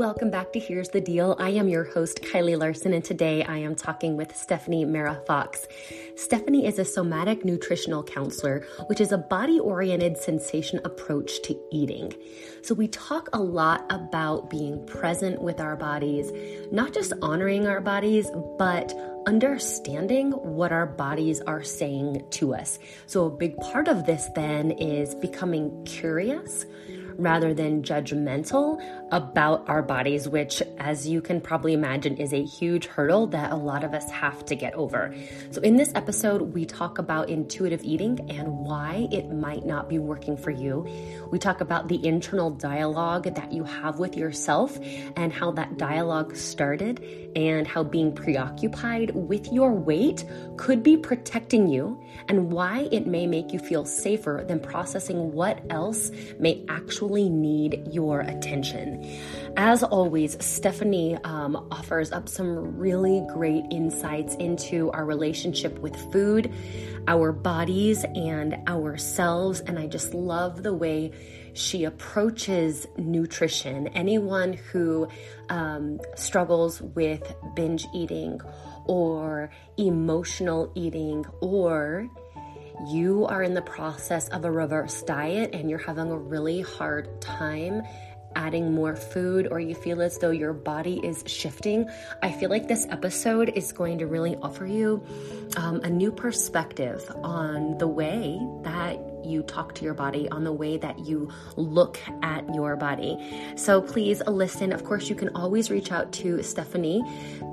Welcome back to Here's the Deal. I am your host, Kylie Larson, and today I am talking with Stephanie Mara Fox. Stephanie is a somatic nutritional counselor, which is a body oriented sensation approach to eating. So, we talk a lot about being present with our bodies, not just honoring our bodies, but understanding what our bodies are saying to us. So, a big part of this then is becoming curious rather than judgmental about our bodies, which, as you can probably imagine, is a huge hurdle that a lot of us have to get over. So, in this episode, we talk about intuitive eating and why it might not be working for you. We talk about the internal dialogue that you have with yourself and how that dialogue started, and how being preoccupied with your weight could be protecting you, and why it may make you feel safer than processing what else may actually need your attention. As always, Stephanie um, offers up some really great insights into our relationship with food, our bodies, and ourselves. And I just love the way she approaches nutrition. Anyone who um, struggles with binge eating or emotional eating or you are in the process of a reverse diet and you're having a really hard time adding more food or you feel as though your body is shifting, I feel like this episode is going to really offer you um, a new perspective on the way that you talk to your body, on the way that you look at your body. So please listen. Of course, you can always reach out to Stephanie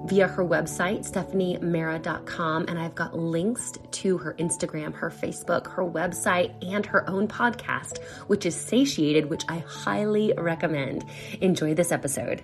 via her website, stephaniemara.com. And I've got links to her Instagram, her Facebook, her website, and her own podcast, which is Satiated, which I highly recommend. Enjoy this episode.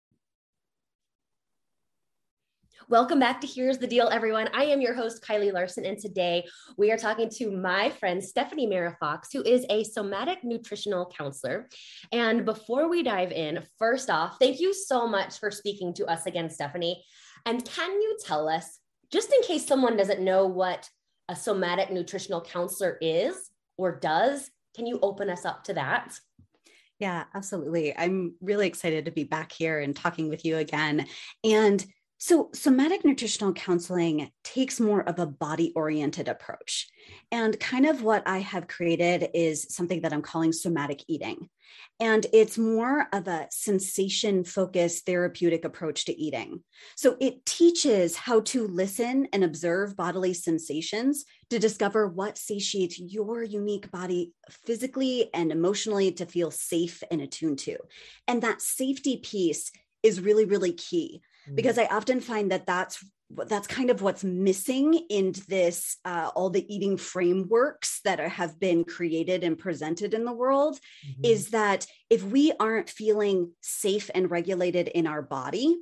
Welcome back to Here's the Deal, everyone. I am your host, Kylie Larson, and today we are talking to my friend, Stephanie Mara Fox, who is a somatic nutritional counselor. And before we dive in, first off, thank you so much for speaking to us again, Stephanie. And can you tell us, just in case someone doesn't know what a somatic nutritional counselor is or does, can you open us up to that? Yeah, absolutely. I'm really excited to be back here and talking with you again. And so, somatic nutritional counseling takes more of a body oriented approach. And kind of what I have created is something that I'm calling somatic eating. And it's more of a sensation focused therapeutic approach to eating. So, it teaches how to listen and observe bodily sensations to discover what satiates your unique body physically and emotionally to feel safe and attuned to. And that safety piece is really, really key because mm. I often find that that's that's kind of what's missing in this uh, all the eating frameworks that are, have been created and presented in the world mm-hmm. is that if we aren't feeling safe and regulated in our body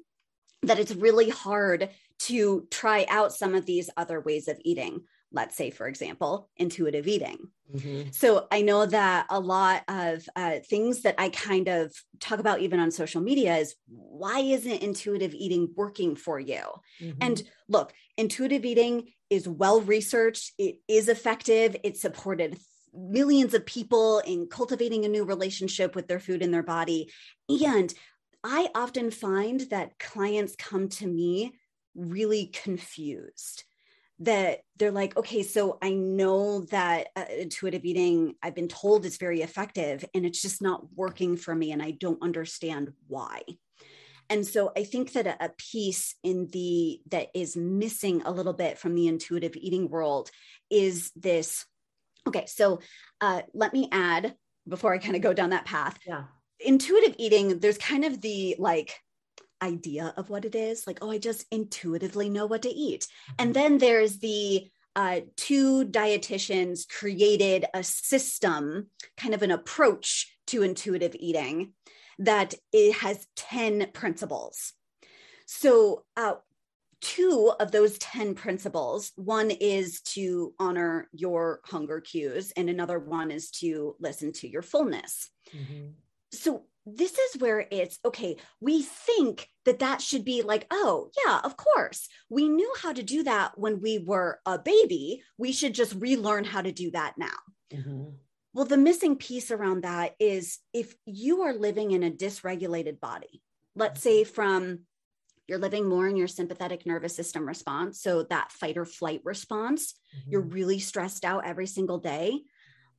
that it's really hard to try out some of these other ways of eating let's say, for example, intuitive eating. Mm-hmm. So I know that a lot of uh, things that I kind of talk about even on social media is why isn't intuitive eating working for you? Mm-hmm. And look, intuitive eating is well researched, it is effective, it supported millions of people in cultivating a new relationship with their food and their body. And I often find that clients come to me really confused that they're like, okay, so I know that uh, intuitive eating, I've been told is very effective and it's just not working for me and I don't understand why. And so I think that a, a piece in the that is missing a little bit from the intuitive eating world is this. Okay, so uh, let me add before I kind of go down that path. Yeah. Intuitive eating, there's kind of the like idea of what it is like oh i just intuitively know what to eat mm-hmm. and then there's the uh, two dietitians created a system, kind of an approach to intuitive eating that it has 10 principles. So, uh, two of those 10 principles one is to honor your hunger cues, and another one is to listen to your fullness. Mm-hmm. So, this is where it's okay. We think that that should be like, oh, yeah, of course. We knew how to do that when we were a baby. We should just relearn how to do that now. Mm-hmm. Well, the missing piece around that is if you are living in a dysregulated body, let's say from you're living more in your sympathetic nervous system response. So that fight or flight response, mm-hmm. you're really stressed out every single day.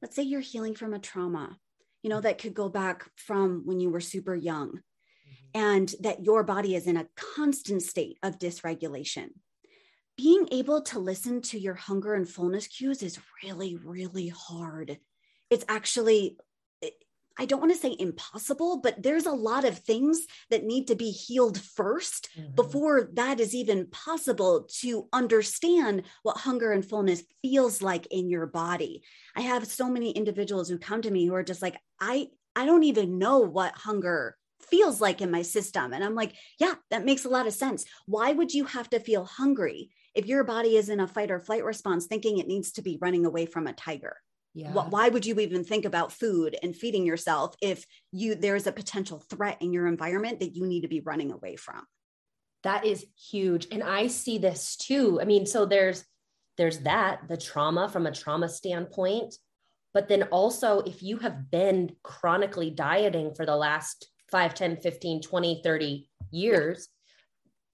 Let's say you're healing from a trauma you know, that could go back from when you were super young, mm-hmm. and that your body is in a constant state of dysregulation. Being able to listen to your hunger and fullness cues is really, really hard. It's actually I don't want to say impossible, but there's a lot of things that need to be healed 1st mm-hmm. before that is even possible to understand what hunger and fullness feels like in your body. I have so many individuals who come to me who are just like, I, I don't even know what hunger feels like in my system. And I'm like, yeah, that makes a lot of sense. Why would you have to feel hungry if your body is in a fight or flight response thinking it needs to be running away from a tiger? Yeah. why would you even think about food and feeding yourself if you there's a potential threat in your environment that you need to be running away from that is huge and i see this too i mean so there's there's that the trauma from a trauma standpoint but then also if you have been chronically dieting for the last 5 10 15 20 30 years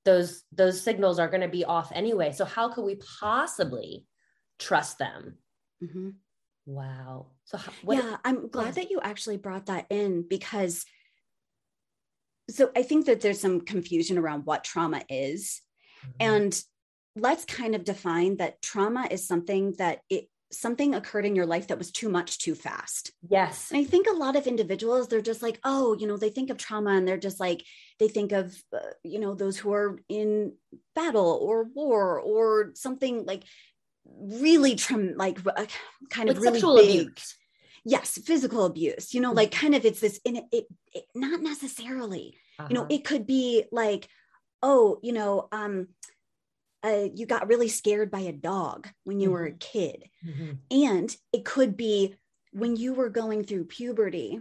those those signals are going to be off anyway so how could we possibly trust them mm-hmm. Wow. So, how, yeah, I'm glad that you actually brought that in because so I think that there's some confusion around what trauma is. Mm-hmm. And let's kind of define that trauma is something that it something occurred in your life that was too much too fast. Yes. And I think a lot of individuals they're just like, "Oh, you know, they think of trauma and they're just like they think of uh, you know, those who are in battle or war or something like really trim like uh, kind of really big abuse. yes physical abuse you know mm-hmm. like kind of it's this in it, it, it not necessarily uh-huh. you know uh-huh. it could be like oh you know um uh, you got really scared by a dog when you mm-hmm. were a kid mm-hmm. and it could be when you were going through puberty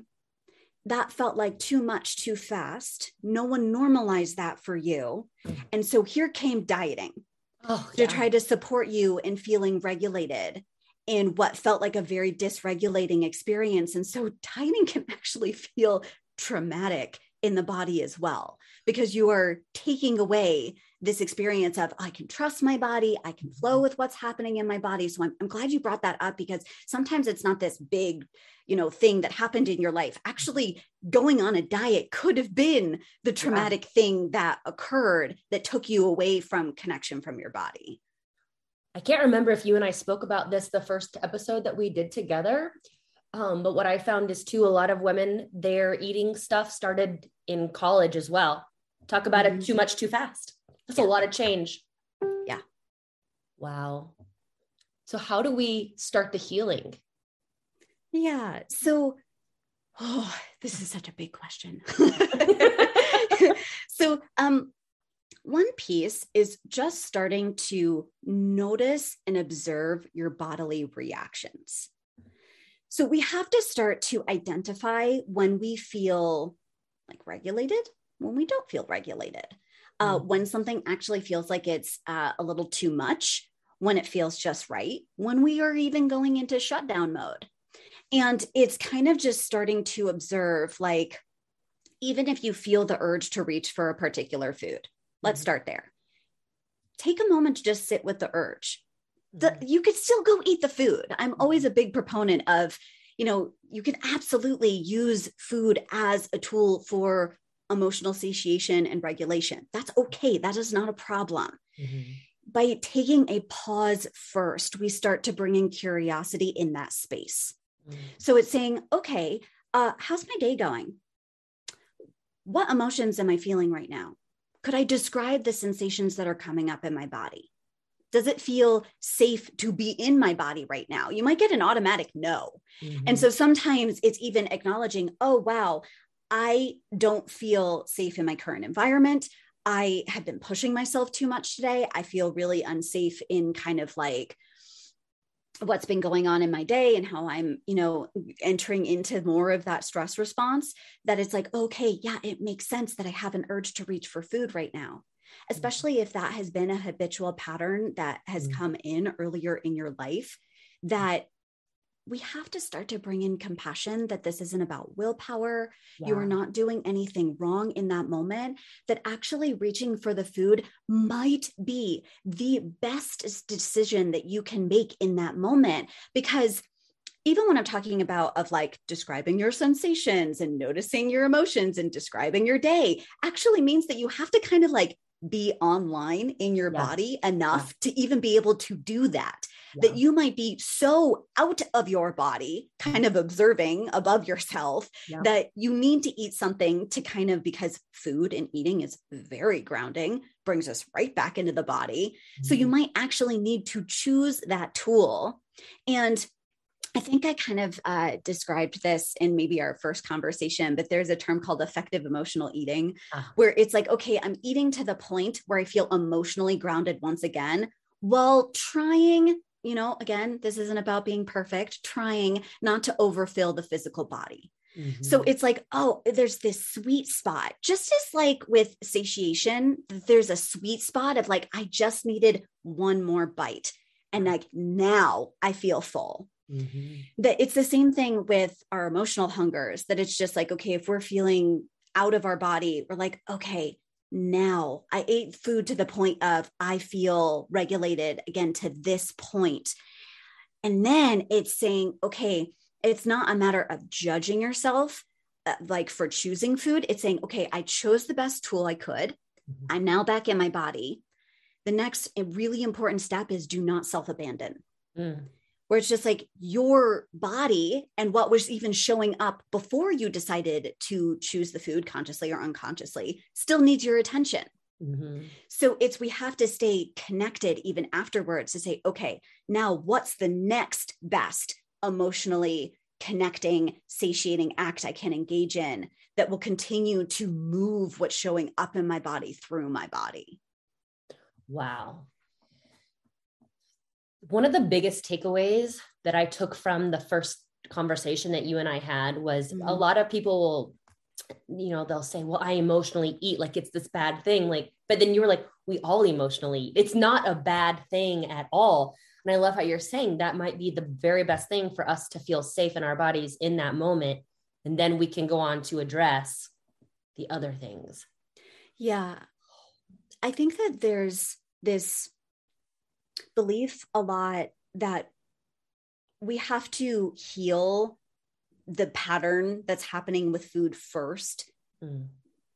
that felt like too much too fast no one normalized that for you mm-hmm. and so here came dieting oh, to yeah. try to support you in feeling regulated in what felt like a very dysregulating experience. And so dieting can actually feel traumatic in the body as well, because you are taking away this experience of I can trust my body, I can flow mm-hmm. with what's happening in my body. So I'm, I'm glad you brought that up because sometimes it's not this big, you know, thing that happened in your life. Actually, going on a diet could have been the traumatic yeah. thing that occurred that took you away from connection from your body. I can't remember if you and I spoke about this the first episode that we did together. Um, but what I found is too, a lot of women, their eating stuff started in college as well. Talk about mm-hmm. it too much too fast. That's yeah. a lot of change. Yeah. Wow. So, how do we start the healing? Yeah. So, oh, this is such a big question. so, um, one piece is just starting to notice and observe your bodily reactions. So, we have to start to identify when we feel like regulated, when we don't feel regulated uh, mm. when something actually feels like it's uh, a little too much, when it feels just right, when we are even going into shutdown mode. And it's kind of just starting to observe like, even if you feel the urge to reach for a particular food, let's mm. start there. Take a moment to just sit with the urge. The, mm. you could still go eat the food. I'm always a big proponent of, you know, you can absolutely use food as a tool for emotional satiation and regulation. That's okay. That is not a problem. Mm-hmm. By taking a pause first, we start to bring in curiosity in that space. Mm-hmm. So it's saying, okay, uh, how's my day going? What emotions am I feeling right now? Could I describe the sensations that are coming up in my body? does it feel safe to be in my body right now you might get an automatic no mm-hmm. and so sometimes it's even acknowledging oh wow i don't feel safe in my current environment i have been pushing myself too much today i feel really unsafe in kind of like what's been going on in my day and how I'm, you know, entering into more of that stress response, that it's like, okay, yeah, it makes sense that I have an urge to reach for food right now. Mm-hmm. Especially if that has been a habitual pattern that has mm-hmm. come in earlier in your life, that we have to start to bring in compassion that this isn't about willpower. Yeah. You are not doing anything wrong in that moment, that actually reaching for the food might be the best decision that you can make in that moment. Because even when I'm talking about of like describing your sensations and noticing your emotions and describing your day, actually means that you have to kind of like be online in your yeah. body enough yeah. to even be able to do that yeah. that you might be so out of your body, kind of observing above yourself, yeah. that you need to eat something to kind of because food and eating is very grounding, brings us right back into the body. Mm-hmm. So you mm-hmm. might actually need to choose that tool. And I think I kind of uh, described this in maybe our first conversation, but there's a term called effective emotional eating, uh where it's like, okay, I'm eating to the point where I feel emotionally grounded once again while trying you know, again, this isn't about being perfect, trying not to overfill the physical body. Mm-hmm. So it's like, oh, there's this sweet spot. Just as like with satiation, there's a sweet spot of like, I just needed one more bite. And like now I feel full. Mm-hmm. That it's the same thing with our emotional hungers, that it's just like, okay, if we're feeling out of our body, we're like, okay, now. I ate food to the point of I feel regulated again to this point. And then it's saying, okay, it's not a matter of judging yourself uh, like for choosing food. It's saying, okay, I chose the best tool I could. Mm-hmm. I'm now back in my body. The next really important step is do not self abandon. Mm where it's just like your body and what was even showing up before you decided to choose the food consciously or unconsciously still needs your attention. Mm-hmm. So it's we have to stay connected even afterwards to say, okay, now what's the next best emotionally connecting, satiating act I can engage in that will continue to move what's showing up in my body through my body? Wow one of the biggest takeaways that I took from the first conversation that you and I had was mm-hmm. a lot of people will you know they'll say well i emotionally eat like it's this bad thing like but then you were like we all emotionally eat. it's not a bad thing at all and i love how you're saying that might be the very best thing for us to feel safe in our bodies in that moment and then we can go on to address the other things yeah i think that there's this belief a lot that we have to heal the pattern that's happening with food first mm.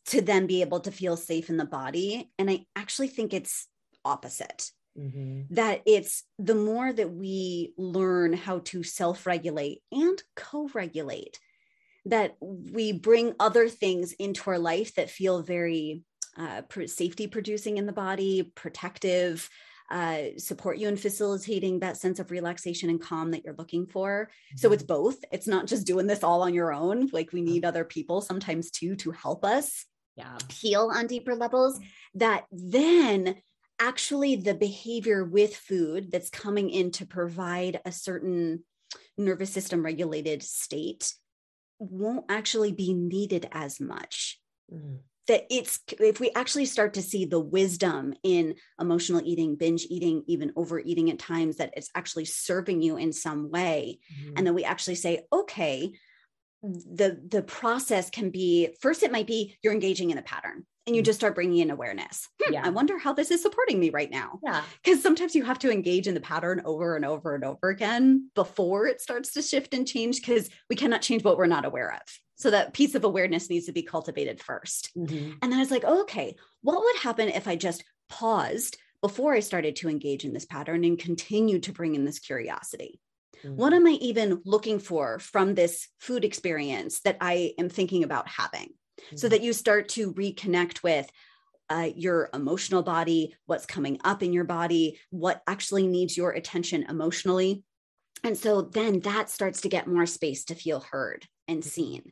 to then be able to feel safe in the body. And I actually think it's opposite. Mm-hmm. That it's the more that we learn how to self regulate and co regulate, that we bring other things into our life that feel very uh, safety producing in the body, protective, uh, support you in facilitating that sense of relaxation and calm that you're looking for. Mm-hmm. So it's both. It's not just doing this all on your own. Like we need other people sometimes too to help us yeah. heal on deeper levels. That then actually the behavior with food that's coming in to provide a certain nervous system regulated state won't actually be needed as much. Mm that it's if we actually start to see the wisdom in emotional eating binge eating even overeating at times that it's actually serving you in some way mm-hmm. and then we actually say okay the the process can be first it might be you're engaging in a pattern and you mm-hmm. just start bringing in awareness hmm, yeah. i wonder how this is supporting me right now yeah because sometimes you have to engage in the pattern over and over and over again before it starts to shift and change because we cannot change what we're not aware of so that piece of awareness needs to be cultivated 1st mm-hmm. And then I was like, oh, okay, what would happen if I just paused before I started to engage in this pattern and continued to bring in this curiosity? Mm-hmm. What am I even looking for from this food experience that I am thinking about having? Mm-hmm. So that you start to reconnect with uh, your emotional body, what's coming up in your body, what actually needs your attention emotionally. And so then that starts to get more space to feel heard and mm-hmm. seen.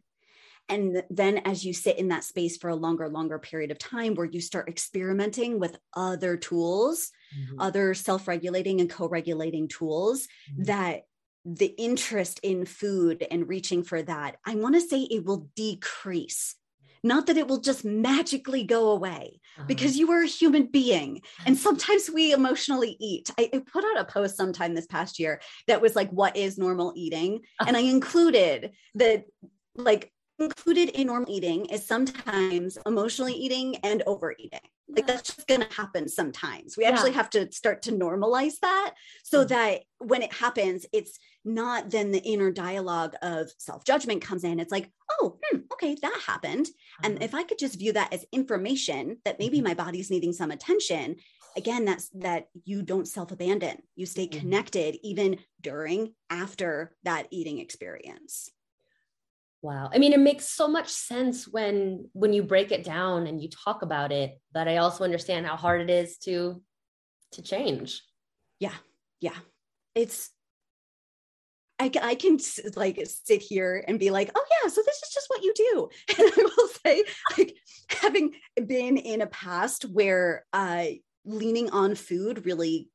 And then as you sit in that space for a longer, longer period of time where you start experimenting with other tools, mm-hmm. other self regulating and co regulating tools mm-hmm. that the interest in food and reaching for that, I want to say it will decrease. Not that it will just magically go away uh-huh. because you are a human being. And uh-huh. sometimes we emotionally eat. I, I, put out a post sometime this past year that was like, What is normal eating? Uh-huh. And I included that, like, included in normal eating is sometimes emotionally eating and overeating. Like that's just going to happen sometimes. We yeah. actually have to start to normalize that so mm-hmm. that when it happens, it's not then the inner dialogue of self judgment comes in. It's like, oh, hmm, okay, that happened. Mm-hmm. And if I could just view that as information that maybe mm-hmm. my body's needing some attention, again, that's that you don't self abandon. You stay mm-hmm. connected even during, after that eating experience. Wow. I mean, it makes so much sense when when you break it down and you talk about it, but I also understand how hard it is to to change. Yeah. Yeah. It's I, I can like sit here and be like, oh yeah, so this is just what you do. And I will say, like having been in a past where uh leaning on food really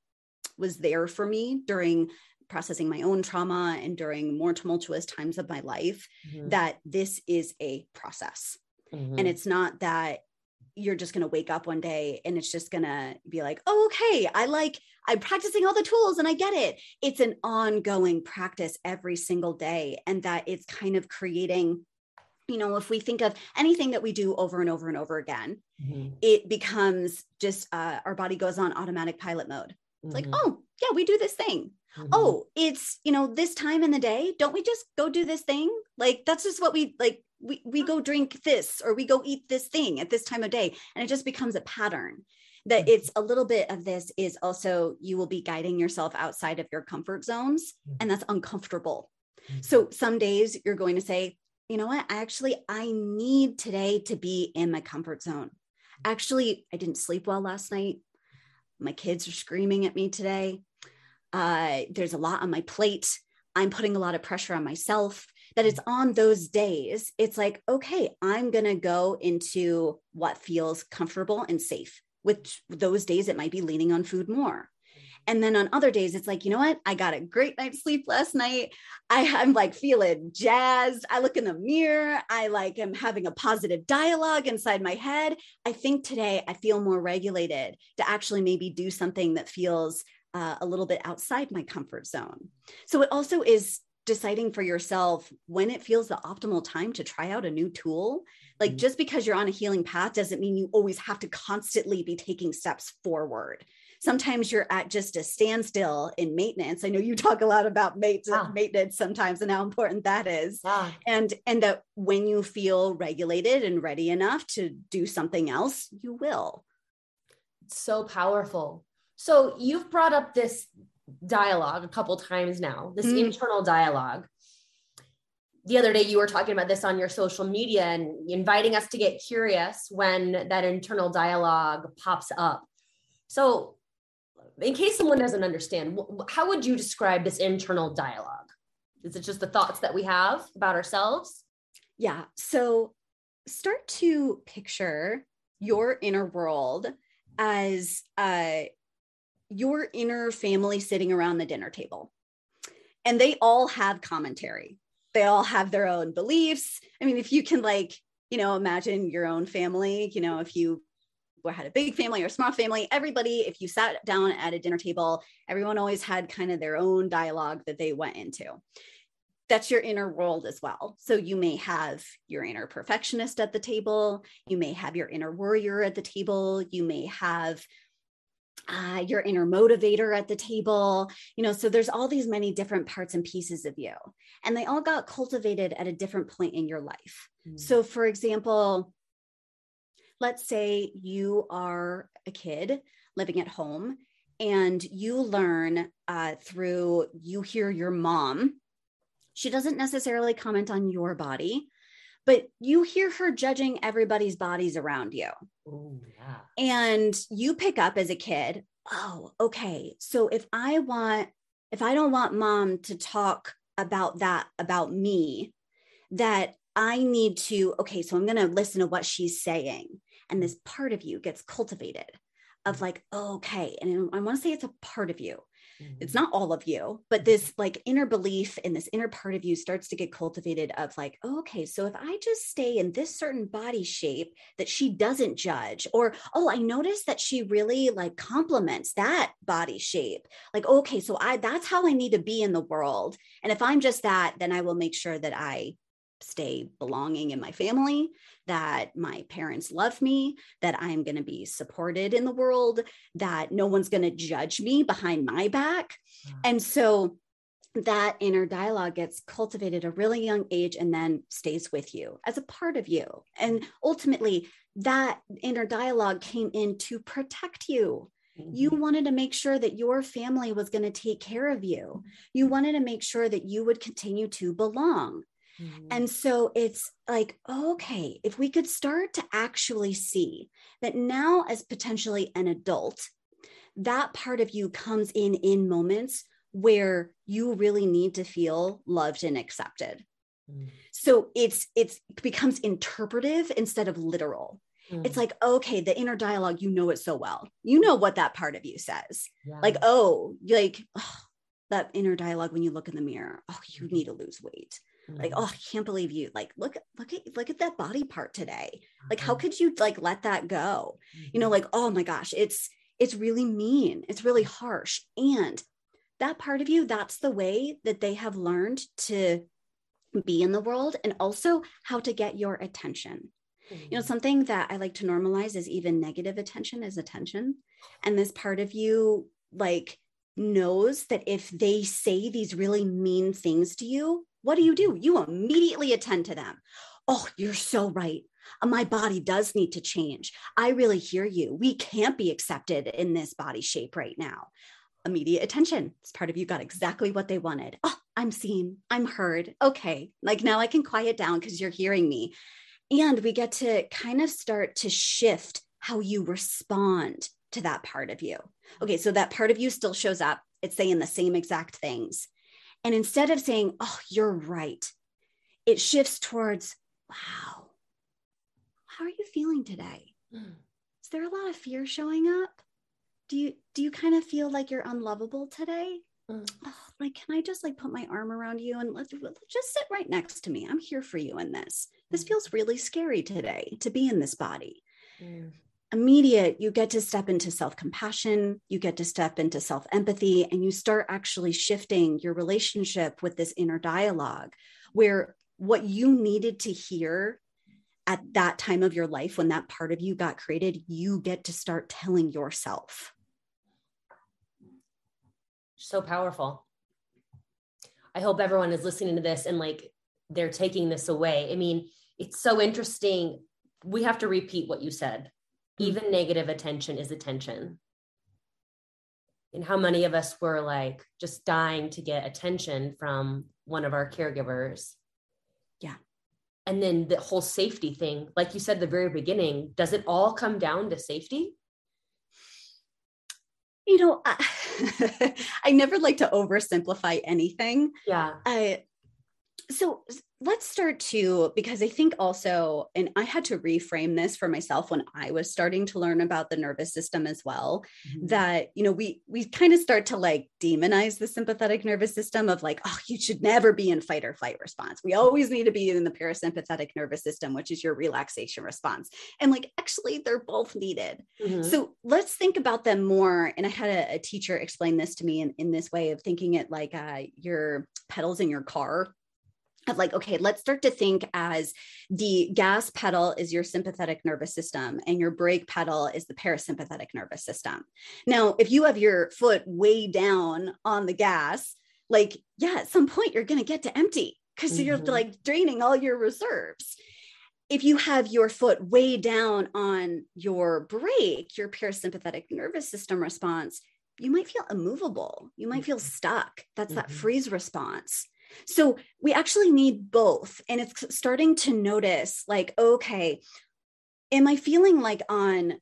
was there for me during processing my own trauma and during more tumultuous times of my life mm-hmm. that this is a process. Mm-hmm. And it's not that you're just going to wake up one day and it's just going to be like, oh, okay, I like, I'm practicing all the tools and I get it. It's an ongoing practice every single day. And that it's kind of creating, you know, if we think of anything that we do over and over and over again, mm-hmm. it becomes just uh, our body goes on automatic pilot mode. It's like, mm-hmm. oh, yeah, we do this thing. Mm-hmm. Oh, it's, you know, this time in the day, don't we just go do this thing? Like that's just what we like we we go drink this or we go eat this thing at this time of day and it just becomes a pattern. That mm-hmm. it's a little bit of this is also you will be guiding yourself outside of your comfort zones and mm-hmm. that's uncomfortable. Mm-hmm. So some days you're going to say, you know what? Actually, I need today to be in my comfort zone. Actually, I didn't sleep well last night. My kids are screaming at me today uh, there's a lot on my plate. I'm putting a lot of pressure on myself. That it's on those days, it's like, okay, I'm going to go into what feels comfortable and safe. With those days, it might be leaning on food more. And then on other days, it's like, you know what? I got a great night's sleep last night. I, am like feeling jazzed. I look in the mirror. I like am having a positive dialogue inside my head. I think today I feel more regulated to actually maybe do something that feels uh, a little bit outside my comfort zone. So it also is deciding for yourself when it feels the optimal time to try out a new tool. Like mm-hmm. just because you're on a healing path doesn't mean you always have to constantly be taking steps forward. Sometimes you're at just a standstill in maintenance. I know you talk a lot about maintenance, ah. maintenance sometimes and how important that is. Ah. And and that when you feel regulated and ready enough to do something else, you will. so powerful so you've brought up this dialogue a couple times now, this mm. internal dialogue. The other day, you were talking about this on your social media and inviting us to get curious when that internal dialogue pops up. So, in case someone doesn't understand, how would you describe this internal dialogue? Is it just the thoughts that we have about ourselves? Yeah. So, start to picture your inner world as uh, your inner family sitting around the dinner table and they all have commentary they all have their own beliefs i mean if you can like you know imagine your own family you know if you had a big family or a small family everybody if you sat down at a dinner table everyone always had kind of their own dialogue that they went into that's your inner world as well. So you may have your inner perfectionist at the table. You may have your inner warrior at the table. You may have uh, your inner motivator at the table you know so there's all these many different parts and pieces of you and they all got cultivated at a different point in your life mm. so for example let's say you are a kid living at home and you learn uh, through you hear your mom she doesn't necessarily comment on your body but you hear her judging everybody's bodies around you. Oh, yeah. And you pick up as a kid, oh, okay. So if I want, if I don't want mom to talk about that about me, that I need to, okay, so I'm going to listen to what she's saying. And this part of you gets cultivated of mm. like, oh, okay. And I want to say it's a part of you Mm-hmm. it's not all of you but mm-hmm. this like inner belief in this inner part of you starts to get cultivated of like oh, okay so if i just stay in this certain body shape that she doesn't judge or oh i noticed that she really like compliments that body shape. Like oh, okay so i that's how i need to be in the world and if i'm just that then i will make sure that i stay belonging in my family, that my parents love me, that I'm going to be supported in the world, that no one's going to judge me behind my back. And so that inner dialogue gets cultivated at a really young age and then stays with you as a part of you. And ultimately, that inner dialogue came in to protect you. You mm-hmm. wanted to make sure that your family was going to take care of you. You wanted to make sure that you would continue to belong. Mm-hmm. And so it's like, okay, if we could start to actually see that now, as potentially an adult, that part of you comes in in moments where you really need to feel loved and accepted. Mm-hmm. So it's it's it becomes interpretive instead of literal. Mm-hmm. It's like, okay, the inner dialogue, you know it so well. You know what that part of you says. Yeah. Like, oh, like oh, that inner dialogue when you look in the mirror, oh, you mm-hmm. need to lose weight like oh i can't believe you. Like look look at look at that body part today. Like how mm-hmm. could you like let that go? You know mm-hmm. like oh my gosh it's it's really mean it's really harsh. And that part of you that's the way that they have learned to be in the world and also how to get your attention. You know mm-hmm. something that i like to normalize is even negative attention is attention. And this part of you like knows that if they say these really mean things to you what do you do? You immediately attend to them. Oh, you're so right. My body does need to change. I really hear you. We can't be accepted in this body shape right now. Immediate attention. This part of you got exactly what they wanted. Oh, I'm seen. I'm heard. Okay. Like now I can quiet down because you're hearing me. And we get to kind of start to shift how you respond to that part of you. Okay. So that part of you still shows up. It's saying the same exact things. And instead of saying, oh, you're right, it shifts towards, wow, how are you feeling today? Mm. Is there a lot of fear showing up? Do you do you kind of feel like you're unlovable today? Mm. Oh, like, can I just like put my arm around you and let's, let's just sit right next to me? I'm here for you in this. This mm. feels really scary today to be in this body. Mm immediate, you get to step into self compassion, you get to step into self empathy, and you start actually shifting your relationship with this inner dialogue where what you needed to hear at that time of your life when that part of you got created, you get to start telling yourself. So powerful. I hope everyone is listening to this and like they're taking this away. I mean, it's so interesting. We have to repeat what you said Hmm. even negative attention is attention. And how many of us were like just dying to get attention from one of our caregivers. Yeah. And then the whole safety thing like you said the very beginning does it all come down to safety? You know i, I never like to oversimplify anything. Yeah. I so let's start to because I think also, and I had to reframe this for myself when I was starting to learn about the nervous system as well. Mm-hmm. That you know, we we kind of start to like demonize the sympathetic nervous system of like, oh, you should never be in fight or flight response. We always need to be in the parasympathetic nervous system, which is your relaxation response. And like, actually, they're both needed. Mm-hmm. So let's think about them more. And I had a, a teacher explain this to me in, in this way of thinking it like uh, your pedals in your car of like, okay, let's start to think as the gas pedal is your sympathetic nervous system and your brake pedal is the parasympathetic nervous system. Now, if you have your foot way down on the gas, like, yeah, at some point you're going to get to empty because mm-hmm. you're like draining all your reserves. If you have your foot way down on your brake, your parasympathetic nervous system response, you might feel immovable. You might feel mm-hmm. stuck. That's mm-hmm. that freeze response. So we actually need both. And it's starting to notice like, okay, am I feeling like on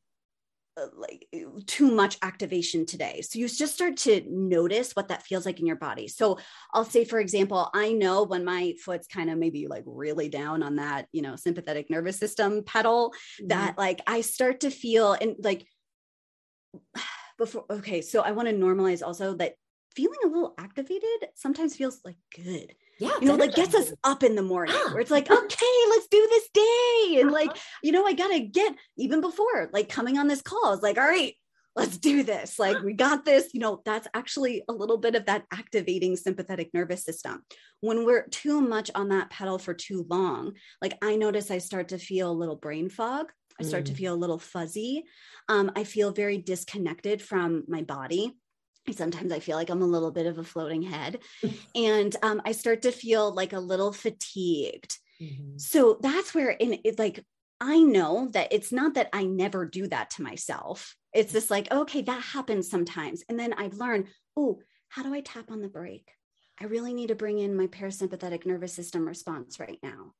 uh, like too much activation today. So you just start to notice what that feels like in your body. So I'll say, for example, I know when my foot's kind of maybe like really down on that, you know, sympathetic nervous system pedal, mm-hmm. that like I start to feel and like before. Okay. So I want to normalize also that feeling a little activated sometimes feels like good. Yeah, you know, like gets us up in the morning yeah. where it's like, okay, let's do this day. And uh-huh. like, you know, I gotta get even before like coming on this call, it's like, all right, let's do this. Like, we got this. You know, that's actually a little bit of that activating sympathetic nervous system. When we're too much on that pedal for too long, like I notice I start to feel a little brain fog. I start mm. to feel a little fuzzy. Um, I feel very disconnected from my body sometimes I feel like I'm a little bit of a floating head. and um, I start to feel like a little fatigued. Mm-hmm. So that's where in it like I know that it's not that I never do that to myself. It's just like, okay, that happens sometimes. And then I've learned, oh, how do I tap on the brake? I really need to bring in my parasympathetic nervous system response right now.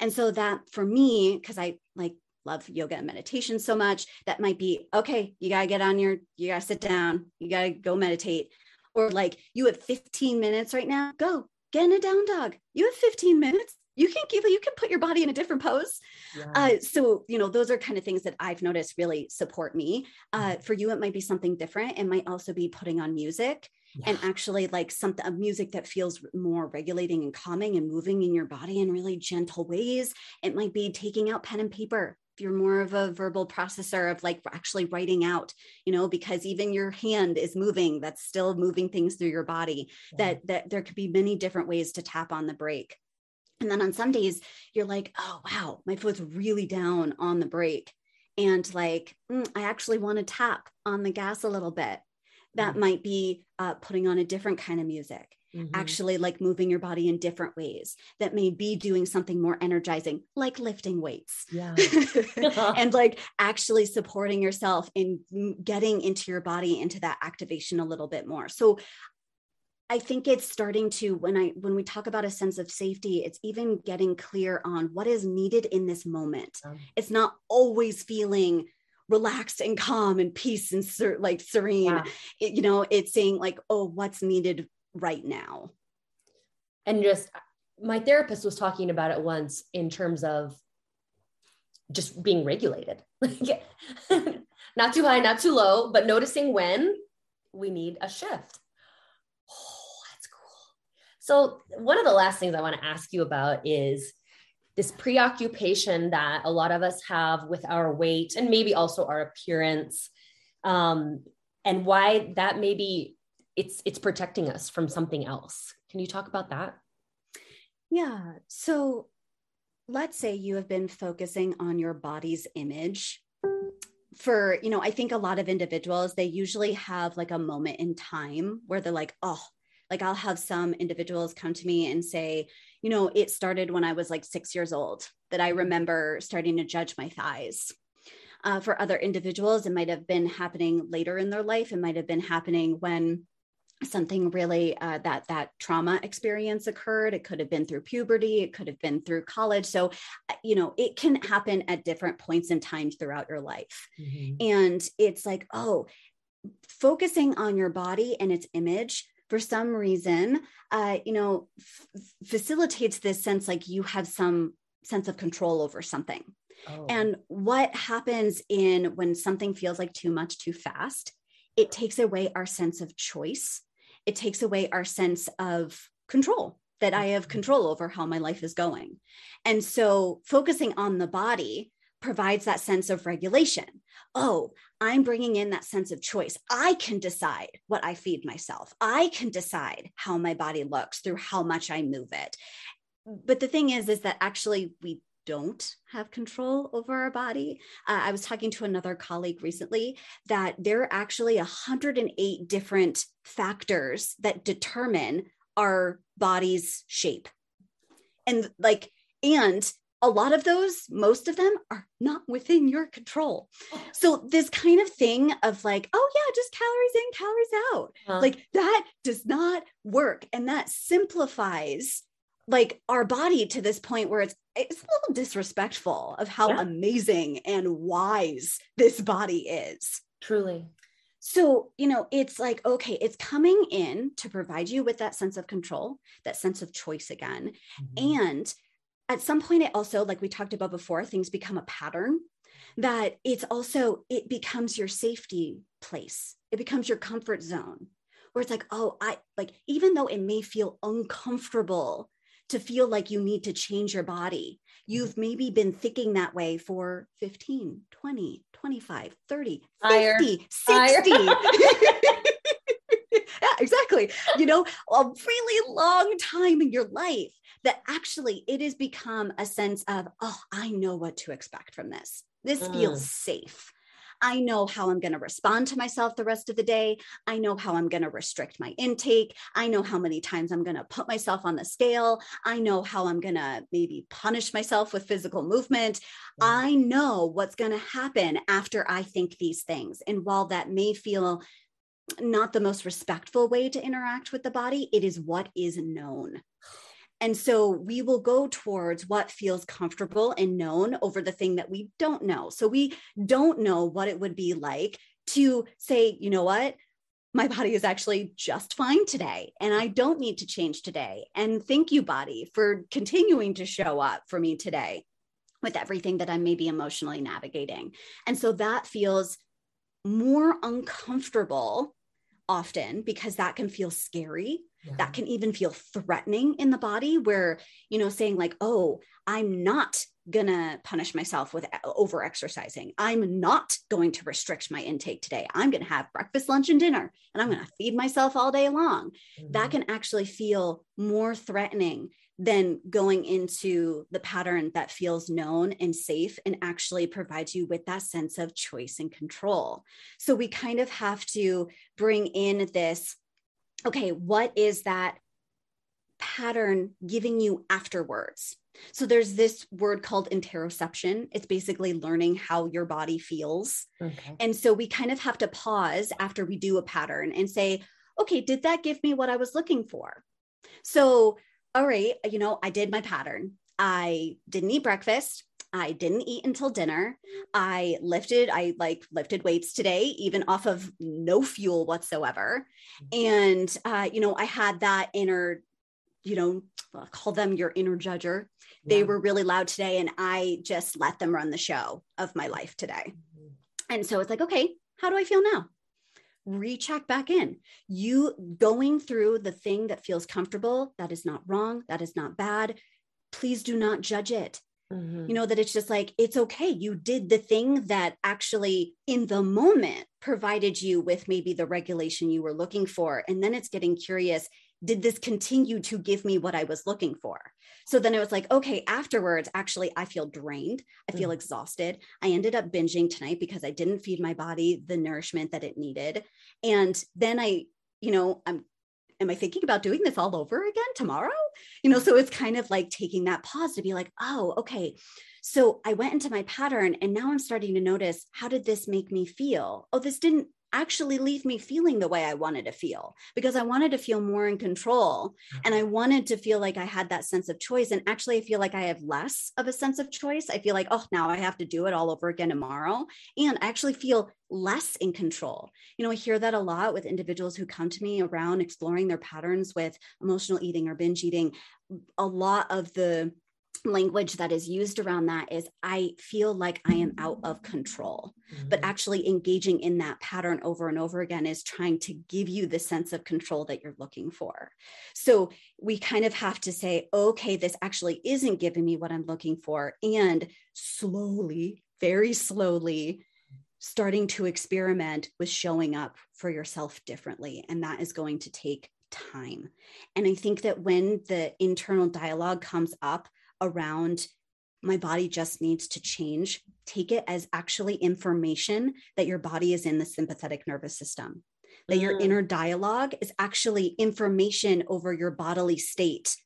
And so that for me, because I like love yoga and meditation so much that might be okay you got to get on your you got to sit down you got to go meditate. Or like you have 15 minutes right now go get in a down dog. You have 15 minutes you can give you can put your body in a different pose. Yeah. uh, so you know those are kind of things that i've noticed really support me. Uh, mm-hmm. for you it might be something different. It might also be putting on music yeah. and actually like something a music that feels more regulating and calming and moving in your body in really gentle ways. It might be taking out pen and paper you're more of a verbal processor of like actually writing out you know because even your hand is moving that's still moving things through your body yeah. that that there could be many different ways to tap on the brake and then on some days you're like oh wow my foot's really down on the brake and like mm, i actually want to tap on the gas a little bit. That mm. might be uh, putting on a different kind of music mm-hmm. actually like moving your body in different ways that may be doing something more energizing, like lifting weights. Yeah. and like actually supporting yourself in getting into your body into that activation a little bit more. So I think it's starting to when I when we talk about a sense of safety, it's even getting clear on what is needed in this moment. Um, it's not always feeling relaxed and calm and peace and ser- like serene. Yeah. It, you know, it's saying like, oh, what's needed right now. And just my therapist was talking about it once in terms of just being regulated. not too high, not too low, but noticing when we need a shift. Oh, that's cool. So, one of the last things I want to ask you about is this preoccupation that a lot of us have with our weight and maybe also our appearance, um, and why that maybe it's it's protecting us from something else. Can you talk about that? Yeah. So let's say you have been focusing on your body's image for you know i think a lot of individuals they usually have like a moment in time where they're like oh like i'll have some individuals come to me and say you know it started when i was like six years old that i remember starting to judge my thighs. Uh, for other individuals it might have been happening later in their life. It might have been happening when something really uh, that that trauma experience occurred. It could have been through puberty. It could have been through college. So uh, you know it can happen at different points in time throughout your life. Mm-hmm. and it's like oh focusing on your body and its image for some reason uh, you know f- facilitates this sense like you have some sense of control over something. Oh. and what happens in when something feels like too much too fast it takes away our sense of choice it takes away our sense of control that I have control over how my life is going. And so focusing on the body provides that sense of regulation. Oh, I'm bringing in that sense of choice. I can decide what I feed myself. I can decide how my body looks through how much I move it. But the thing is, is that actually we don't have control over our body. Uh, I was talking to another colleague recently that there are actually 108 different factors that determine our body's shape. And like, and a lot of those, most of them are not within your control. So, this kind of thing of like, oh, yeah, just calories in, calories out, uh-huh. like that does not work. And that simplifies like our body to this point where it's it's a little disrespectful of how yeah. amazing and wise this body is truly so you know it's like okay it's coming in to provide you with that sense of control that sense of choice again mm-hmm. and at some point it also like we talked about before things become a pattern that it's also it becomes your safety place it becomes your comfort zone where it's like oh i like even though it may feel uncomfortable to feel like you need to change your body. You've mm-hmm. maybe been thinking that way for 15, 20, 25, 30, 50, 60. yeah, exactly. You know, a really long time in your life that actually it has become a sense of, oh, I know what to expect from this. This mm. feels safe. I know how I'm going to respond to myself the rest of the day. I know how I'm going to restrict my intake. I know how many times I'm going to put myself on the scale. I know how I'm going to maybe punish myself with physical movement. I know what's going to happen after I think these things. And while that may feel not the most respectful way to interact with the body, it is what is known. And so we will go towards what feels comfortable and known over the thing that we don't know. So we don't know what it would be like to say, you know what? My body is actually just fine today, and I don't need to change today. And thank you, body, for continuing to show up for me today with everything that I'm maybe emotionally navigating. And so that feels more uncomfortable often because that can feel scary yeah. that can even feel threatening in the body where you know saying like oh i'm not gonna punish myself with over exercising i'm not going to restrict my intake today i'm gonna have breakfast lunch and dinner and i'm gonna feed myself all day long mm-hmm. that can actually feel more threatening than going into the pattern that feels known and safe and actually provides you with that sense of choice and control. So we kind of have to bring in this okay, what is that pattern giving you afterwards? So there's this word called interoception. It's basically learning how your body feels. Okay. And so we kind of have to pause after we do a pattern and say, okay, did that give me what I was looking for? So, all right, you know, I did my pattern. I didn't eat breakfast. I didn't eat until dinner. I lifted, I like lifted weights today, even off of no fuel whatsoever. Mm-hmm. And, uh, you know, I had that inner, you know, I'll call them your inner judger. Yeah. They were really loud today, and I just let them run the show of my life today. Mm-hmm. And so it's like, okay, how do I feel now? recheck back in. You going through the thing that feels comfortable, that is not wrong, that is not bad. Please do not judge it. Mm-hmm. You know, that it's just like, it's okay. You did the thing that actually, in the moment, provided you with maybe the regulation you were looking for. And then it's getting curious did this continue to give me what I was looking for? So then it was like, okay, afterwards, actually, I feel drained. I feel mm-hmm. exhausted. I ended up binging tonight because I didn't feed my body the nourishment that it needed. And then I, you know, I'm am I thinking about doing this all over again tomorrow? You know, so it's kind of like taking that pause to be like, oh, okay. So I went into my pattern and now I'm starting to notice how did this make me feel? Oh, this didn't actually leave me feeling the way I wanted to feel because I wanted to feel more in control and I wanted to feel like I had that sense of choice. And actually, I feel like I have less of a sense of choice. I feel like, oh, now I have to do it all over again tomorrow. And I actually feel less in control. You know, I hear that a lot with individuals who come to me around exploring their patterns with emotional eating or binge eating. A lot of the language that is used around that is I feel like I am out of control. Mm-hmm. But actually engaging in that pattern over and over again is trying to give you the sense of control that you're looking for. So we kind of have to say, okay, this actually isn't giving me what I'm looking for. And slowly, very slowly, starting to experiment with showing up for yourself differently. And that is going to take time. And I think that when the internal dialogue comes up, around my body just needs to change, take it as actually information that your body is in the sympathetic nervous system, that mm. your inner dialogue is actually information over your bodily state.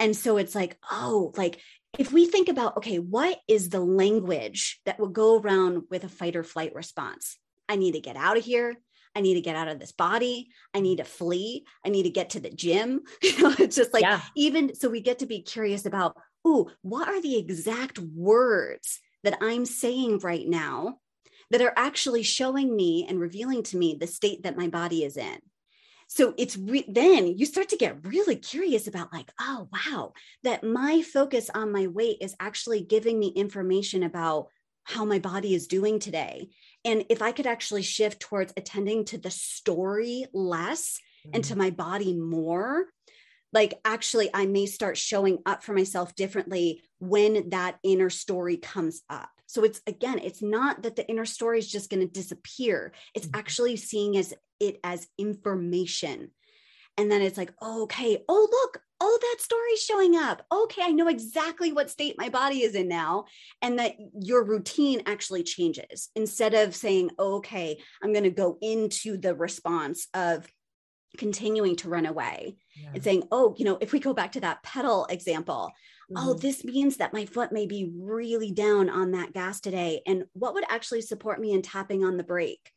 And so it's like, oh, like if we think about, okay, what is the language that will go around with a fight or flight response? I need to get out of here. I need to get out of this body. I need to flee. I need to get to the gym. You know, it's just like yeah. even so we get to be curious about, oh, what are the exact words that I'm saying right now that are actually showing me and revealing to me the state that my body is in? So it's re- then you start to get really curious about, like, oh, wow, that my focus on my weight is actually giving me information about how my body is doing today. And if I could actually shift towards attending to the story less mm-hmm. and to mm-hmm. my body more, like actually, I may start showing up for myself differently when that inner story comes up. So it's again, it's not that the inner story is just going to disappear. It's mm-hmm. actually seeing as it as information. And then it's like, oh, okay, oh, look, oh, that story's showing up. Okay, I know exactly what state my body is in now. And that your routine actually changes instead of saying, oh, okay, I'm going to go into the response of continuing to run away yeah. and saying, oh, you know, if we go back to that pedal example, oh, mm-hmm. oh, this means that my foot may be really down on that gas today. And what would actually support me in tapping on the brake?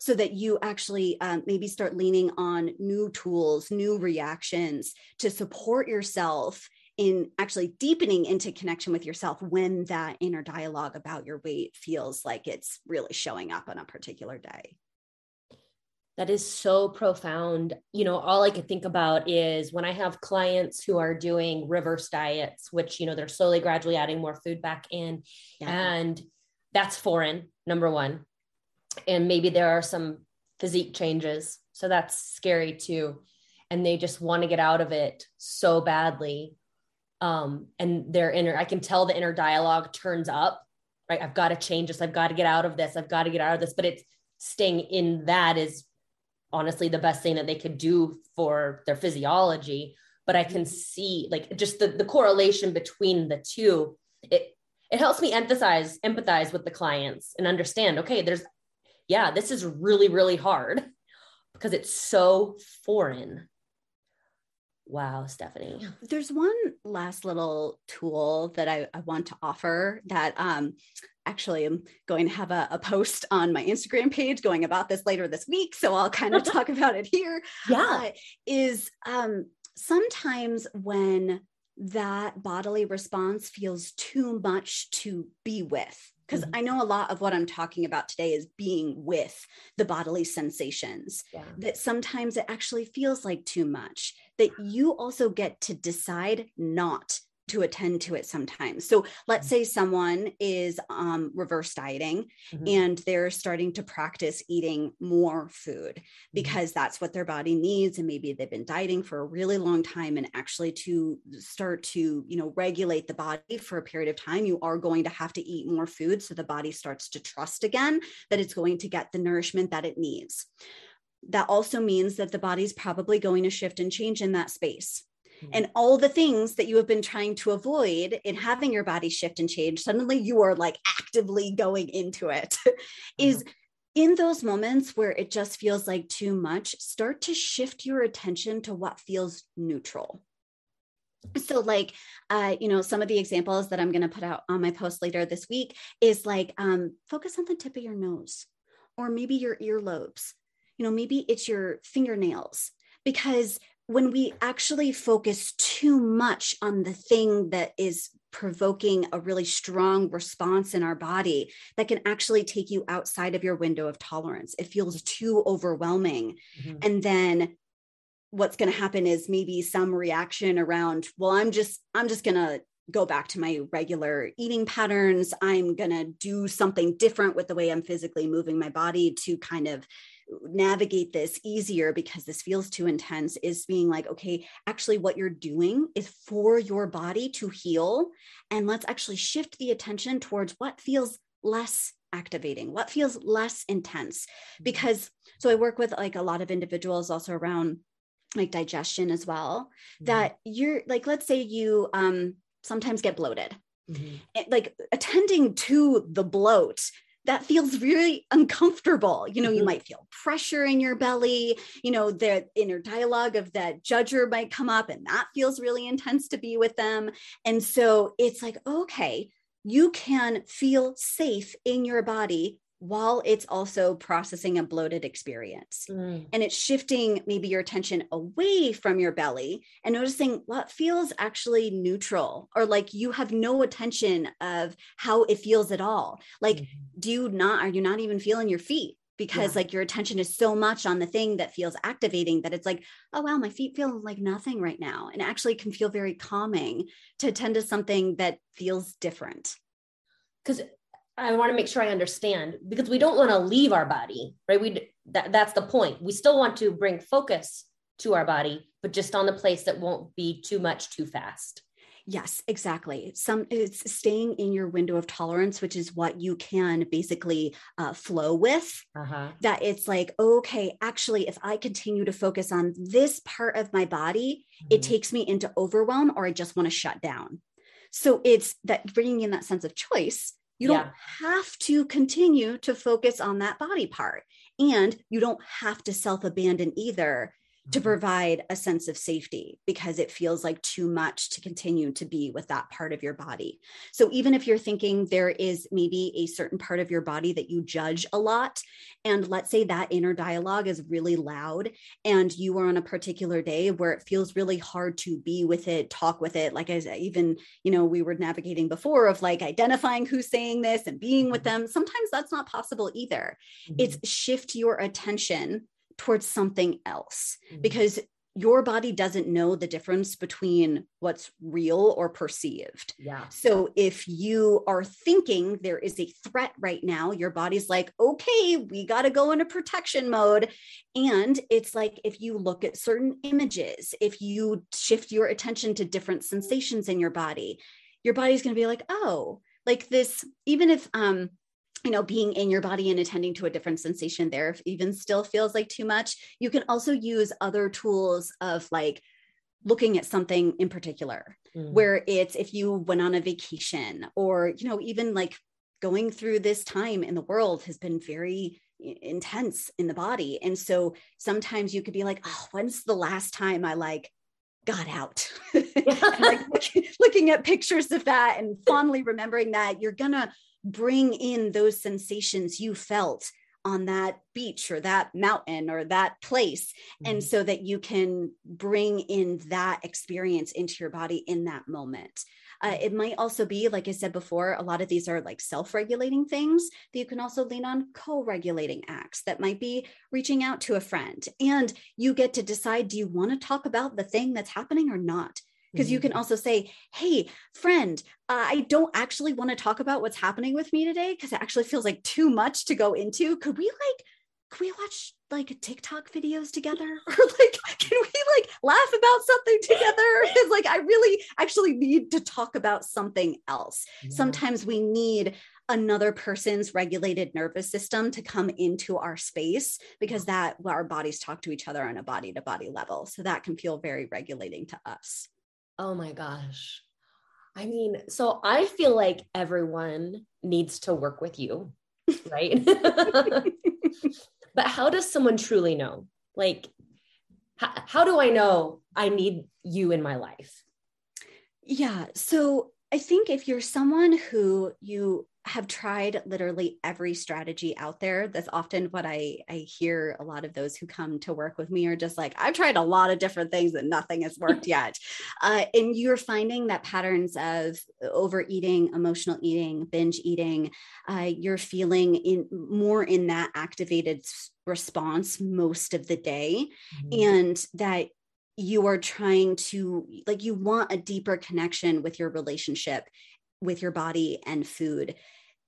so that you actually um, maybe start leaning on new tools, new reactions to support yourself in actually deepening into connection with yourself when that inner dialogue about your weight feels like it's really showing up on a particular day. That is so profound. You know, all I could think about is when I have clients who are doing reverse diets, which, you know, they're slowly, gradually adding more food back in. Yeah. And that's foreign, number one and maybe there are some physique changes so that's scary too and they just want to get out of it so badly um and their inner i can tell the inner dialogue turns up right i've got to change this i've got to get out of this i've got to get out of this but it's staying in that is honestly the best thing that they could do for their physiology but i can mm-hmm. see like just the, the correlation between the two it it helps me emphasize empathize with the clients and understand okay there's yeah, this is really, really hard because it's so foreign. Wow, Stephanie. There's one last little tool that I, I want to offer that um, actually I'm going to have a, a, post on my Instagram page going about this later this week. So I'll kind of talk about it here. Yeah. Uh, is um, sometimes when that bodily response feels too much to be with because mm-hmm. I know a lot of what I'm talking about today is being with the bodily sensations, yeah. that sometimes it actually feels like too much, that you also get to decide not to attend to it sometimes. So let's mm-hmm. say someone is um, reverse dieting mm-hmm. and they're starting to practice eating more food mm-hmm. because that's what their body needs. And maybe they've been dieting for a really long time. And actually to start to, you know, regulate the body for a period of time, you are going to have to eat more food. So the body starts to trust again that it's going to get the nourishment that it needs. That also means that the body's probably going to shift and change in that space and all the things that you have been trying to avoid in having your body shift and change suddenly you are like actively going into it is mm-hmm. in those moments where it just feels like too much start to shift your attention to what feels neutral. So like uh, you know some of the examples that i'm going to put out on my post later this week is like um, focus on the tip of your nose or maybe your earlobes. You know maybe it's your fingernails because when we actually focus too much on the thing that is provoking a really strong response in our body that can actually take you outside of your window of tolerance. It feels too overwhelming. Mm-hmm. and then what's going to happen is maybe some reaction around well i'm just i'm just going to go back to my regular eating patterns. I'm going to do something different with the way i'm physically moving my body to kind of navigate this easier because this feels too intense is being like, okay, actually, what you're doing is for your body to heal. And let's actually shift the attention towards what feels less activating, what feels less intense. Mm-hmm. Because so I work with like a lot of individuals also around like digestion as well, mm-hmm. that you're like, let's say you um, sometimes get bloated. Mm-hmm. like attending to the bloat that feels really uncomfortable. You know, mm-hmm. you might feel pressure in your belly, you know, the inner dialogue of that judger might come up and that feels really intense to be with them. And so it's like, okay, you can feel safe in your body while it's also processing a bloated experience. Mm. And it's shifting maybe your attention away from your belly and noticing what feels actually neutral or like you have no attention of how it feels at all. Like, mm. do you not, are you not even feeling your feet? Because yeah. like your attention is so much on the thing that feels activating that it's like, oh wow, my feet feel like nothing right now. And actually can feel very calming to attend to something that feels different. Because I want to make sure I understand because we don't want to leave our body, right? We that, that's the point. We still want to bring focus to our body, but just on the place that won't be too much too fast. Yes, exactly. Some it's staying in your window of tolerance, which is what you can basically uh, flow with. Uh-huh. That it's like, okay, actually, if I continue to focus on this part of my body, mm-hmm. it takes me into overwhelm, or I just want to shut down. So it's that bringing in that sense of choice you don't have to continue to focus on that body part. And you don't have to self abandon either to mm-hmm. provide a sense of safety because it feels like too much to continue to be with that part of your body. So, even if you're thinking there is maybe a certain part of your body that you judge a lot, and let's say that inner dialogue is really loud, and you are on a particular day where it feels really hard to be with it, talk with it, like as even, you know, we were navigating before of like identifying who's saying this and being with mm-hmm. them, sometimes that's not possible either. Mm-hmm. It's shift your attention towards something else mm-hmm. because your body doesn't know the difference between what's real or perceived. Yeah. So if you are thinking there is a threat right now, your body's like, okay, we got to go into protection mode. And it's like if you look at certain images, if you shift your attention to different sensations in your body, your body's going to be like, oh, like this, even if, um, you know being in your body and attending to a different sensation there if even still feels like too much you can also use other tools of like looking at something in particular. Mm. where it's if you went on a vacation or you know even like going through this time in the world has been very intense in the body. And so sometimes you could be like oh when's the last time i like got out? Like looking at pictures of that and fondly remembering that you're gonna bring in those sensations you felt on that beach or that mountain or that place mm-hmm. and so that you can bring in that experience into your body in that moment uh, mm-hmm. it might also be like i said before a lot of these are like self-regulating things that you can also lean on co-regulating acts that might be reaching out to a friend and you get to decide do you want to talk about the thing that's happening or not because you can mm-hmm. also say hey friend uh, i don't actually want to talk about what's happening with me today because it actually feels like too much to go into. Could we like could we watch like tiktok videos together? Or like can we like laugh about something together? It's like i really actually need to talk about something else. Yeah. sometimes we need another person's regulated nervous system to come into our space because that well, our bodies talk to each other on a body to body level so that can feel very regulating to us Oh my gosh. I mean, so I feel like everyone needs to work with you, right? but how does someone truly know? Like, how, how do I know I need you in my life? Yeah. So I think if you're someone who you have tried literally every strategy out there. That's often what I, I hear a lot of those who come to work with me are just like, I've tried a lot of different things and nothing has worked yet. Uh, and you're finding that patterns of overeating, emotional eating, binge eating, uh, you're feeling in more in that activated response most of the day. Mm-hmm. And that you are trying to like you want a deeper connection with your relationship with your body and food,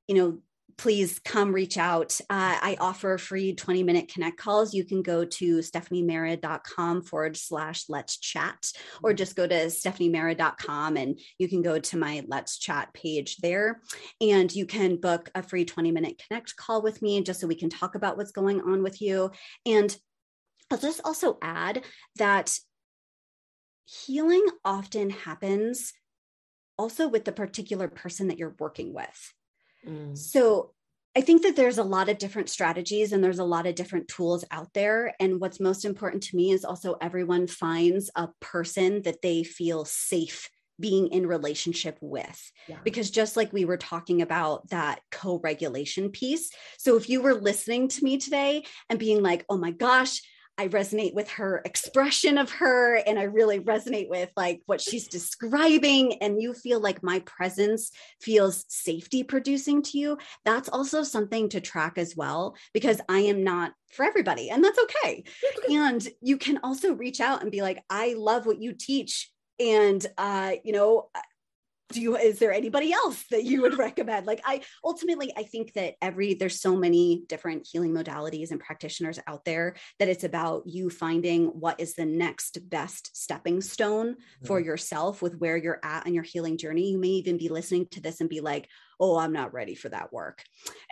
you know, please come reach out. Uh, I offer free 20 minute connect calls. You can go to stephaniemara.com forward slash let's chat, or just go to stephaniemara.com and you can go to my let's chat page there. And you can book a free 20 minute connect call with me just so we can talk about what's going on with you. And I'll just also add that healing often happens also with the particular person that you're working with. Mm. So I think that there's a lot of different strategies and there's a lot of different tools out there. And what's most important to me is also everyone finds a person that they feel safe being in relationship with yeah. because just like we were talking about that co-regulation piece so if you were listening to me today and being like oh my gosh I resonate with her expression of her and I really resonate with like what she's describing and you feel like my presence feels safety producing to you. That's also something to track as well because I am not for everybody and that's okay. And you can also reach out and be like I love what you teach and uh you know do you is there anybody else that you would recommend like i ultimately i think that every there's so many different healing modalities and practitioners out there that it's about you finding what is the next best stepping stone mm-hmm. for yourself with where you're at on your healing journey you may even be listening to this and be like oh i'm not ready for that work.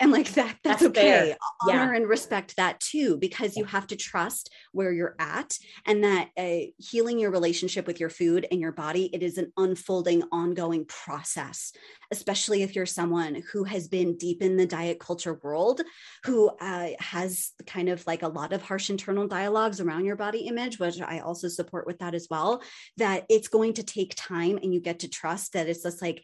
And like that that's, that's okay. honor yeah. and respect that too because you have to trust where you're at and that uh, healing your relationship with your food and your body it is an unfolding ongoing process especially if you're someone who has been deep in the diet culture world who uh, has kind of like a lot of harsh internal dialogues around your body image which i also support with that as well that it's going to take time and you get to trust that it's just like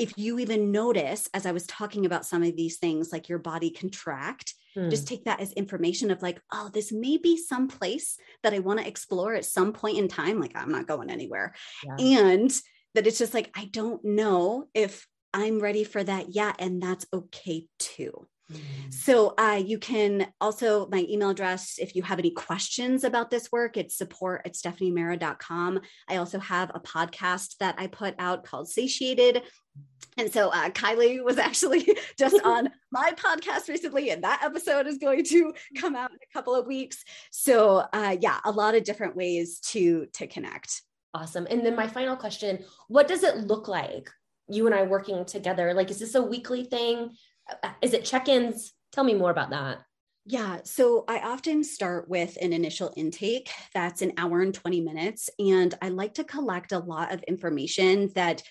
if you even notice, as I was talking about some of these things, like your body contract, hmm. just take that as information of like, oh, this may be some place that I want to explore at some point in time. Like, I'm not going anywhere. Yeah. And that it's just like, I don't know if I'm ready for that yet. And that's okay too. Mm. So uh, you can also, my email address, if you have any questions about this work, it's support at stephaniemara.com. I also have a podcast that I put out called Satiated. And so uh, Kylie was actually just on my podcast recently, and that episode is going to come out in a couple of weeks. So uh, yeah, a lot of different ways to to connect. Awesome. And then my final question: What does it look like? You and I working together? Like, is this a weekly thing? Is it check-ins tell me more about that yeah, so I often start with an initial intake that's an hour and 20 minutes. And I like to collect a lot of information that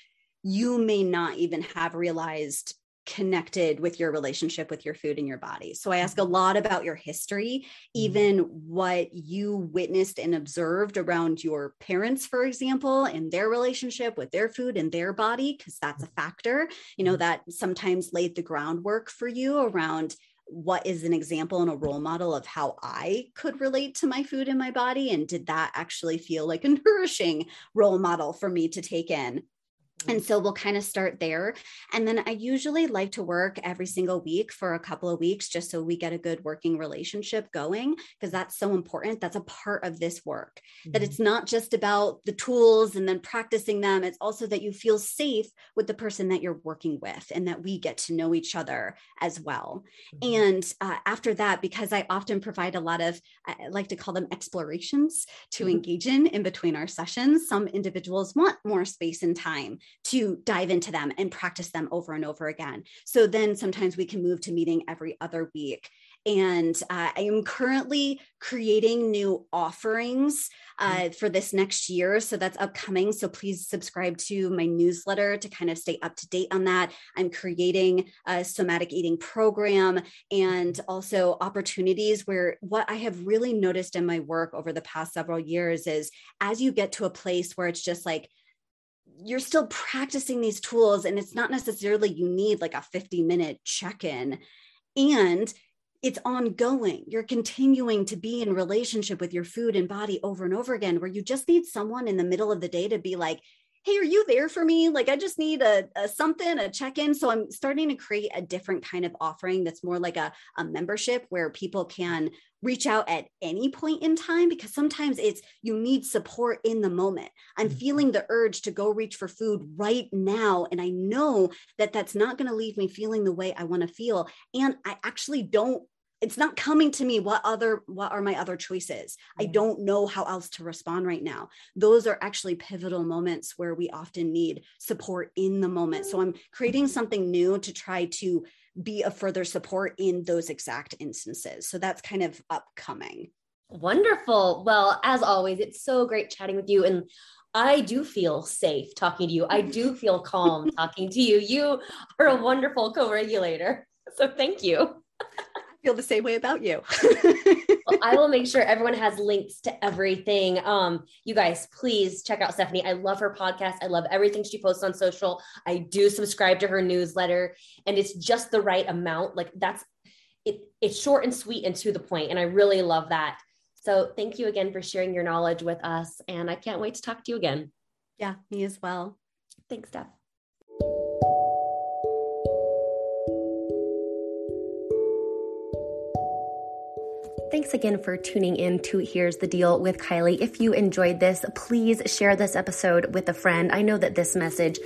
you may not even have realized connected with your relationship with your food and your body. So I ask a mm-hmm. lot about your history, mm-hmm. even what you witnessed and observed around your parents, for example, and their relationship with their food and their body, because that's a mm-hmm. factor, you know, that sometimes laid the groundwork for you around what is an example and a role model of how I could relate to my food and my body? And did that actually feel like a nourishing role model for me to take in? And so we'll kind of start there. And then I usually like to work every single week for a couple of weeks just so we get a good working relationship going, because that's so important. That's a part of this work, mm-hmm. that it's not just about the tools and then practicing them. It's also that you feel safe with the person that you're working with and that we get to know each other as well. Mm-hmm. And uh, after that, because I often provide a lot of, I like to call them explorations to mm-hmm. engage in in between our sessions, some individuals want more space and time to dive into them and practice them over and over again. So then sometimes we can move to meeting every other week. And uh, I am currently creating new offerings uh, mm. for this next year. So that's upcoming. So please subscribe to my newsletter to kind of stay up to date on that. I'm creating a somatic eating program and also opportunities where what I have really noticed in my work over the past several years is as you get to a place where it's just like, you're still practicing these tools and it's not necessarily you need like a 50 minute check-in. And it's ongoing. You're continuing to be in relationship with your food and body over and over again where you just need someone in the middle of the day to be like hey are you there for me? Like i just need a, a something a check-in. So i'm starting to create a different kind of offering that's more like a, a membership where people can reach out at any point in time because sometimes it's you need support in the moment. I'm mm-hmm. feeling the urge to go reach for food right now and i know that that's not going to leave me feeling the way i want to feel and i actually don't it's not coming to me what other what are my other choices. I don't know how else to respond right now. Those are actually pivotal moments where we often need support in the moment. So i'm creating something new to try to be a further support in those exact instances. So that's kind of upcoming. Wonderful. Well, as always, it's so great chatting with you. And I do feel safe talking to you. I do feel calm talking to you. You are a wonderful co regulator. So thank you. Feel the same way about you. well, I will make sure everyone has links to everything. Um, you guys, please check out Stephanie. I love her podcast. I love everything she posts on social. I do subscribe to her newsletter, and it's just the right amount. Like that's it. It's short and sweet and to the point, and I really love that. So thank you again for sharing your knowledge with us, and I can't wait to talk to you again. Yeah, me as well. Thanks, Steph. Thanks again for tuning in to Here's the Deal with Kylie. If you enjoyed this, please share this episode with a friend. I know that this message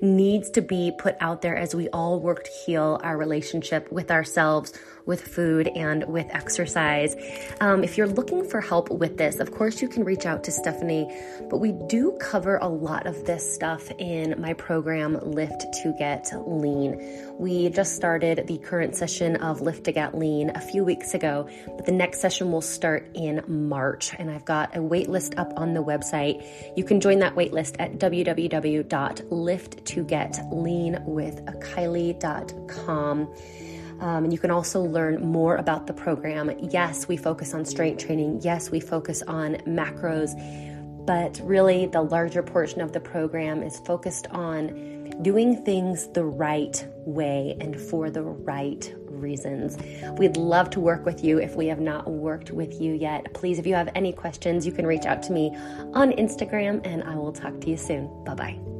needs to be put out there as we all work to heal our relationship with ourselves with food and with exercise. Um, if you're looking for help with this, of course, you can reach out to Stephanie, but we do cover a lot of this stuff in my program, Lift to Get Lean. We just started the current session of Lift to Get Lean a few weeks ago, but the next session will start in March, and I've got a wait list up on the website. You can join that wait list at www.lifttogetleanwithkylie.com. Um, and you can also learn more about the program. Yes, we focus on strength training. Yes, we focus on macros. But really, the larger portion of the program is focused on doing things the right way and for the right reasons. We'd love to work with you if we have not worked with you yet. Please, if you have any questions, you can reach out to me on Instagram and I will talk to you soon. Bye bye.